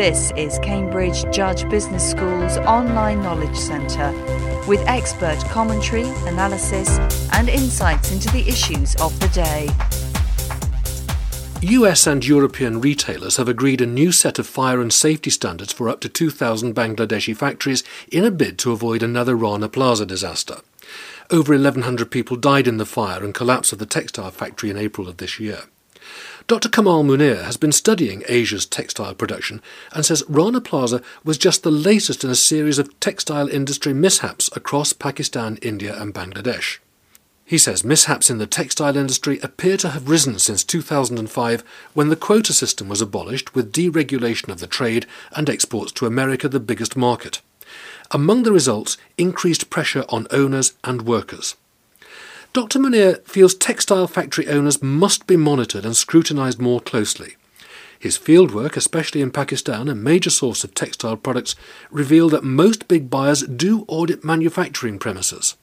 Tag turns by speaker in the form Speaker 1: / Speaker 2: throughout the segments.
Speaker 1: This is Cambridge Judge Business School's online knowledge centre with expert commentary, analysis, and insights into the issues of the day.
Speaker 2: US and European retailers have agreed a new set of fire and safety standards for up to 2,000 Bangladeshi factories in a bid to avoid another Rana Plaza disaster. Over 1,100 people died in the fire and collapse of the textile factory in April of this year. Dr. Kamal Munir has been studying Asia's textile production and says Rana Plaza was just the latest in a series of textile industry mishaps across Pakistan, India, and Bangladesh. He says mishaps in the textile industry appear to have risen since 2005 when the quota system was abolished with deregulation of the trade and exports to America, the biggest market. Among the results, increased pressure on owners and workers. Dr. Munir feels textile factory owners must be monitored and scrutinised more closely. His fieldwork, especially in Pakistan, a major source of textile products, revealed that most big buyers do audit manufacturing premises.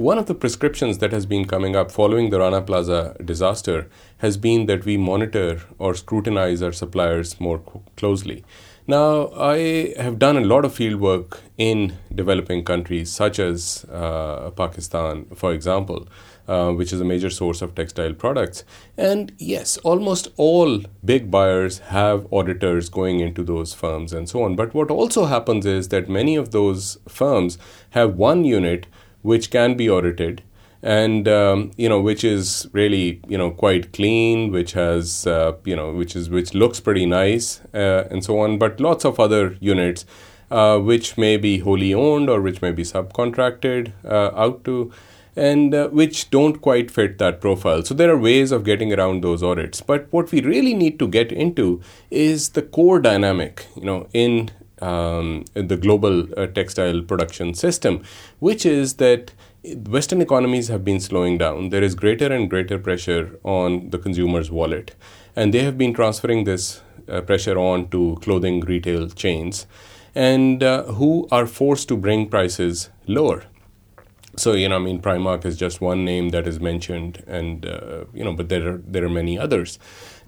Speaker 3: One of the prescriptions that has been coming up following the Rana Plaza disaster has been that we monitor or scrutinize our suppliers more closely. Now, I have done a lot of field work in developing countries such as uh, Pakistan, for example, uh, which is a major source of textile products. And yes, almost all big buyers have auditors going into those firms and so on. But what also happens is that many of those firms have one unit which can be audited and um, you know which is really you know quite clean which has uh, you know which is which looks pretty nice uh, and so on. But lots of other units uh, which may be wholly owned or which may be subcontracted uh, out to and uh, which don't quite fit that profile. So there are ways of getting around those audits. But what we really need to get into is the core dynamic you know in um, the global uh, textile production system, which is that Western economies have been slowing down. There is greater and greater pressure on the consumer's wallet, and they have been transferring this uh, pressure on to clothing retail chains, and uh, who are forced to bring prices lower. So you know, I mean, Primark is just one name that is mentioned, and uh, you know, but there are there are many others.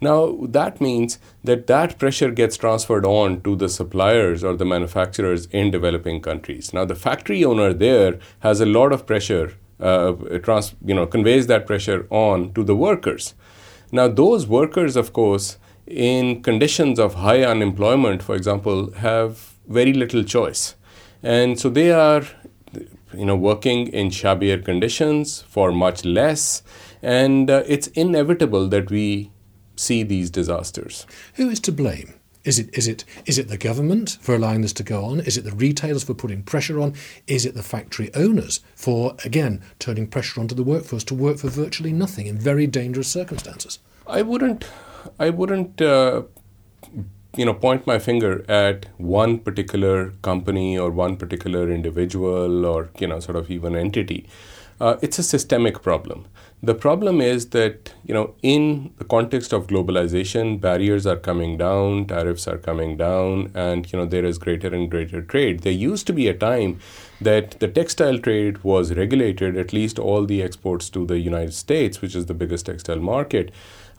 Speaker 3: Now, that means that that pressure gets transferred on to the suppliers or the manufacturers in developing countries. Now, the factory owner there has a lot of pressure, uh, trans- you know, conveys that pressure on to the workers. Now, those workers, of course, in conditions of high unemployment, for example, have very little choice. And so they are you know working in shabbier conditions for much less and uh, it's inevitable that we see these disasters.
Speaker 2: Who is to blame? Is it, is, it, is it the government for allowing this to go on? Is it the retailers for putting pressure on? Is it the factory owners for, again, turning pressure onto the workforce to work for virtually nothing in very dangerous circumstances?
Speaker 3: I wouldn't, I wouldn't uh, you know, point my finger at one particular company or one particular individual or, you know, sort of even entity. Uh, it's a systemic problem. The problem is that, you know, in the context of globalization, barriers are coming down, tariffs are coming down, and, you know, there is greater and greater trade. There used to be a time that the textile trade was regulated, at least all the exports to the United States, which is the biggest textile market.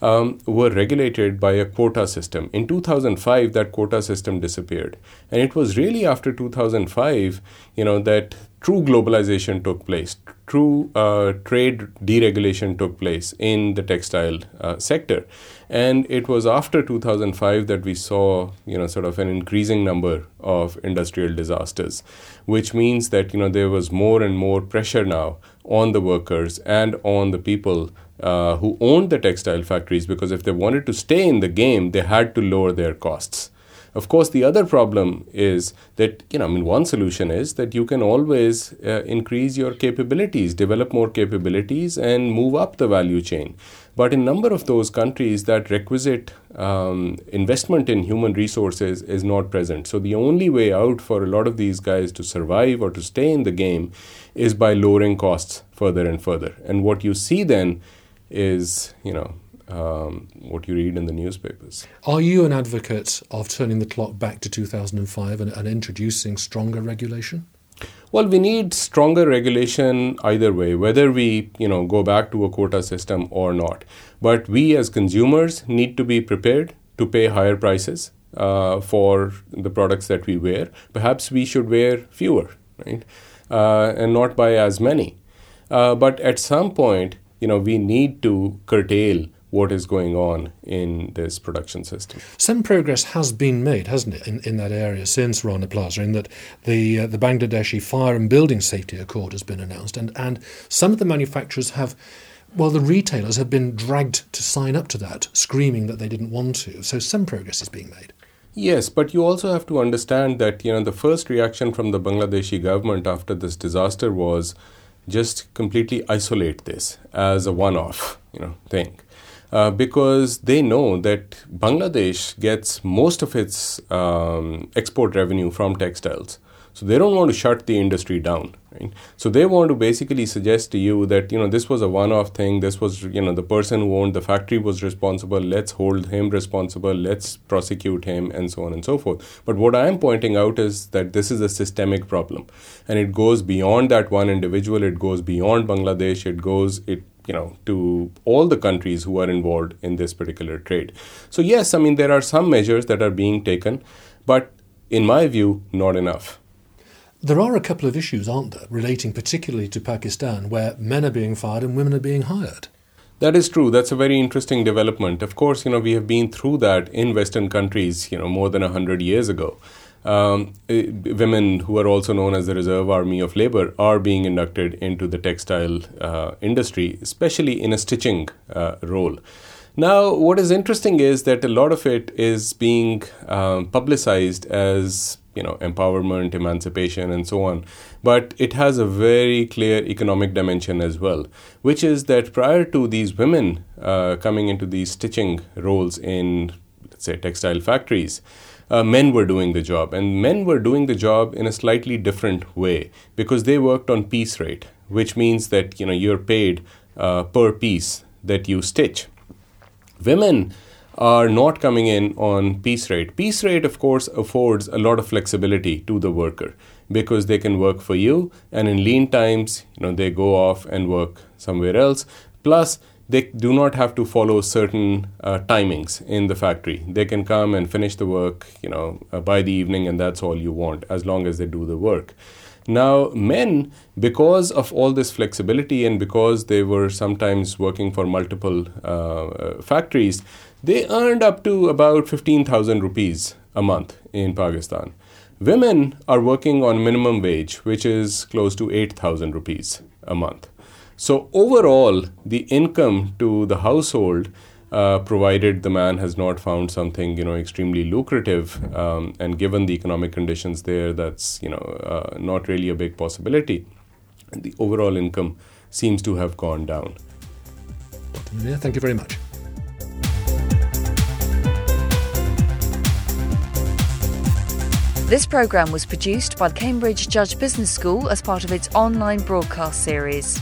Speaker 3: Um, were regulated by a quota system. In 2005, that quota system disappeared, and it was really after 2005, you know, that true globalization took place, true uh, trade deregulation took place in the textile uh, sector. And it was after 2005 that we saw, you know, sort of an increasing number of industrial disasters, which means that, you know, there was more and more pressure now on the workers and on the people uh, who owned the textile factories because if they wanted to stay in the game, they had to lower their costs. Of course, the other problem is that, you know, I mean, one solution is that you can always uh, increase your capabilities, develop more capabilities, and move up the value chain. But in number of those countries, that requisite um, investment in human resources is not present. So the only way out for a lot of these guys to survive or to stay in the game is by lowering costs further and further. And what you see then is, you know, um, what you read in the newspapers.
Speaker 2: Are you an advocate of turning the clock back to 2005 and, and introducing stronger regulation?
Speaker 3: Well, we need stronger regulation either way, whether we you know go back to a quota system or not. But we as consumers need to be prepared to pay higher prices uh, for the products that we wear. Perhaps we should wear fewer, right? Uh, and not buy as many. Uh, but at some point, you know, we need to curtail what is going on in this production system.
Speaker 2: Some progress has been made, hasn't it, in, in that area since Rana Plaza, in that the uh, the Bangladeshi Fire and Building Safety Accord has been announced, and, and some of the manufacturers have. Well, the retailers have been dragged to sign up to that, screaming that they didn't want to. So some progress is being made.
Speaker 3: Yes, but you also have to understand that you know the first reaction from the Bangladeshi government after this disaster was just completely isolate this as a one-off, you know, thing. Uh, because they know that Bangladesh gets most of its um, export revenue from textiles. So they don't want to shut the industry down. Right? So they want to basically suggest to you that you know this was a one-off thing. This was you know the person who owned the factory was responsible. Let's hold him responsible. Let's prosecute him, and so on and so forth. But what I am pointing out is that this is a systemic problem, and it goes beyond that one individual. It goes beyond Bangladesh. It goes it you know to all the countries who are involved in this particular trade so yes i mean there are some measures that are being taken but in my view not enough
Speaker 2: there are a couple of issues aren't there relating particularly to pakistan where men are being fired and women are being hired
Speaker 3: that is true. That's a very interesting development. Of course, you know, we have been through that in Western countries, you know, more than 100 years ago um, eh, women who are also known as the Reserve Army of Labor are being inducted into the textile uh, industry, especially in a stitching uh, role. Now, what is interesting is that a lot of it is being um, publicized as you know empowerment, emancipation, and so on, but it has a very clear economic dimension as well, which is that prior to these women uh, coming into these stitching roles in, let's say, textile factories uh, men were doing the job. And men were doing the job in a slightly different way because they worked on piece rate, which means that you know you're paid uh, per piece that you stitch. Women are not coming in on piece rate. Piece rate, of course, affords a lot of flexibility to the worker because they can work for you, and in lean times, you know, they go off and work somewhere else. Plus, they do not have to follow certain uh, timings in the factory. They can come and finish the work, you know, uh, by the evening, and that's all you want, as long as they do the work. Now, men, because of all this flexibility and because they were sometimes working for multiple uh, uh factories, they earned up to about 15,000 rupees a month in Pakistan. Women are working on minimum wage, which is close to 8,000 rupees a month. So, overall, the income to the household, uh, provided the man has not found something you know extremely lucrative, um, and given the economic conditions there, that's you know uh, not really a big possibility. The overall income seems to have gone down.
Speaker 2: Yeah, thank you very much.
Speaker 1: This programme was produced by the Cambridge Judge Business School as part of its online broadcast series.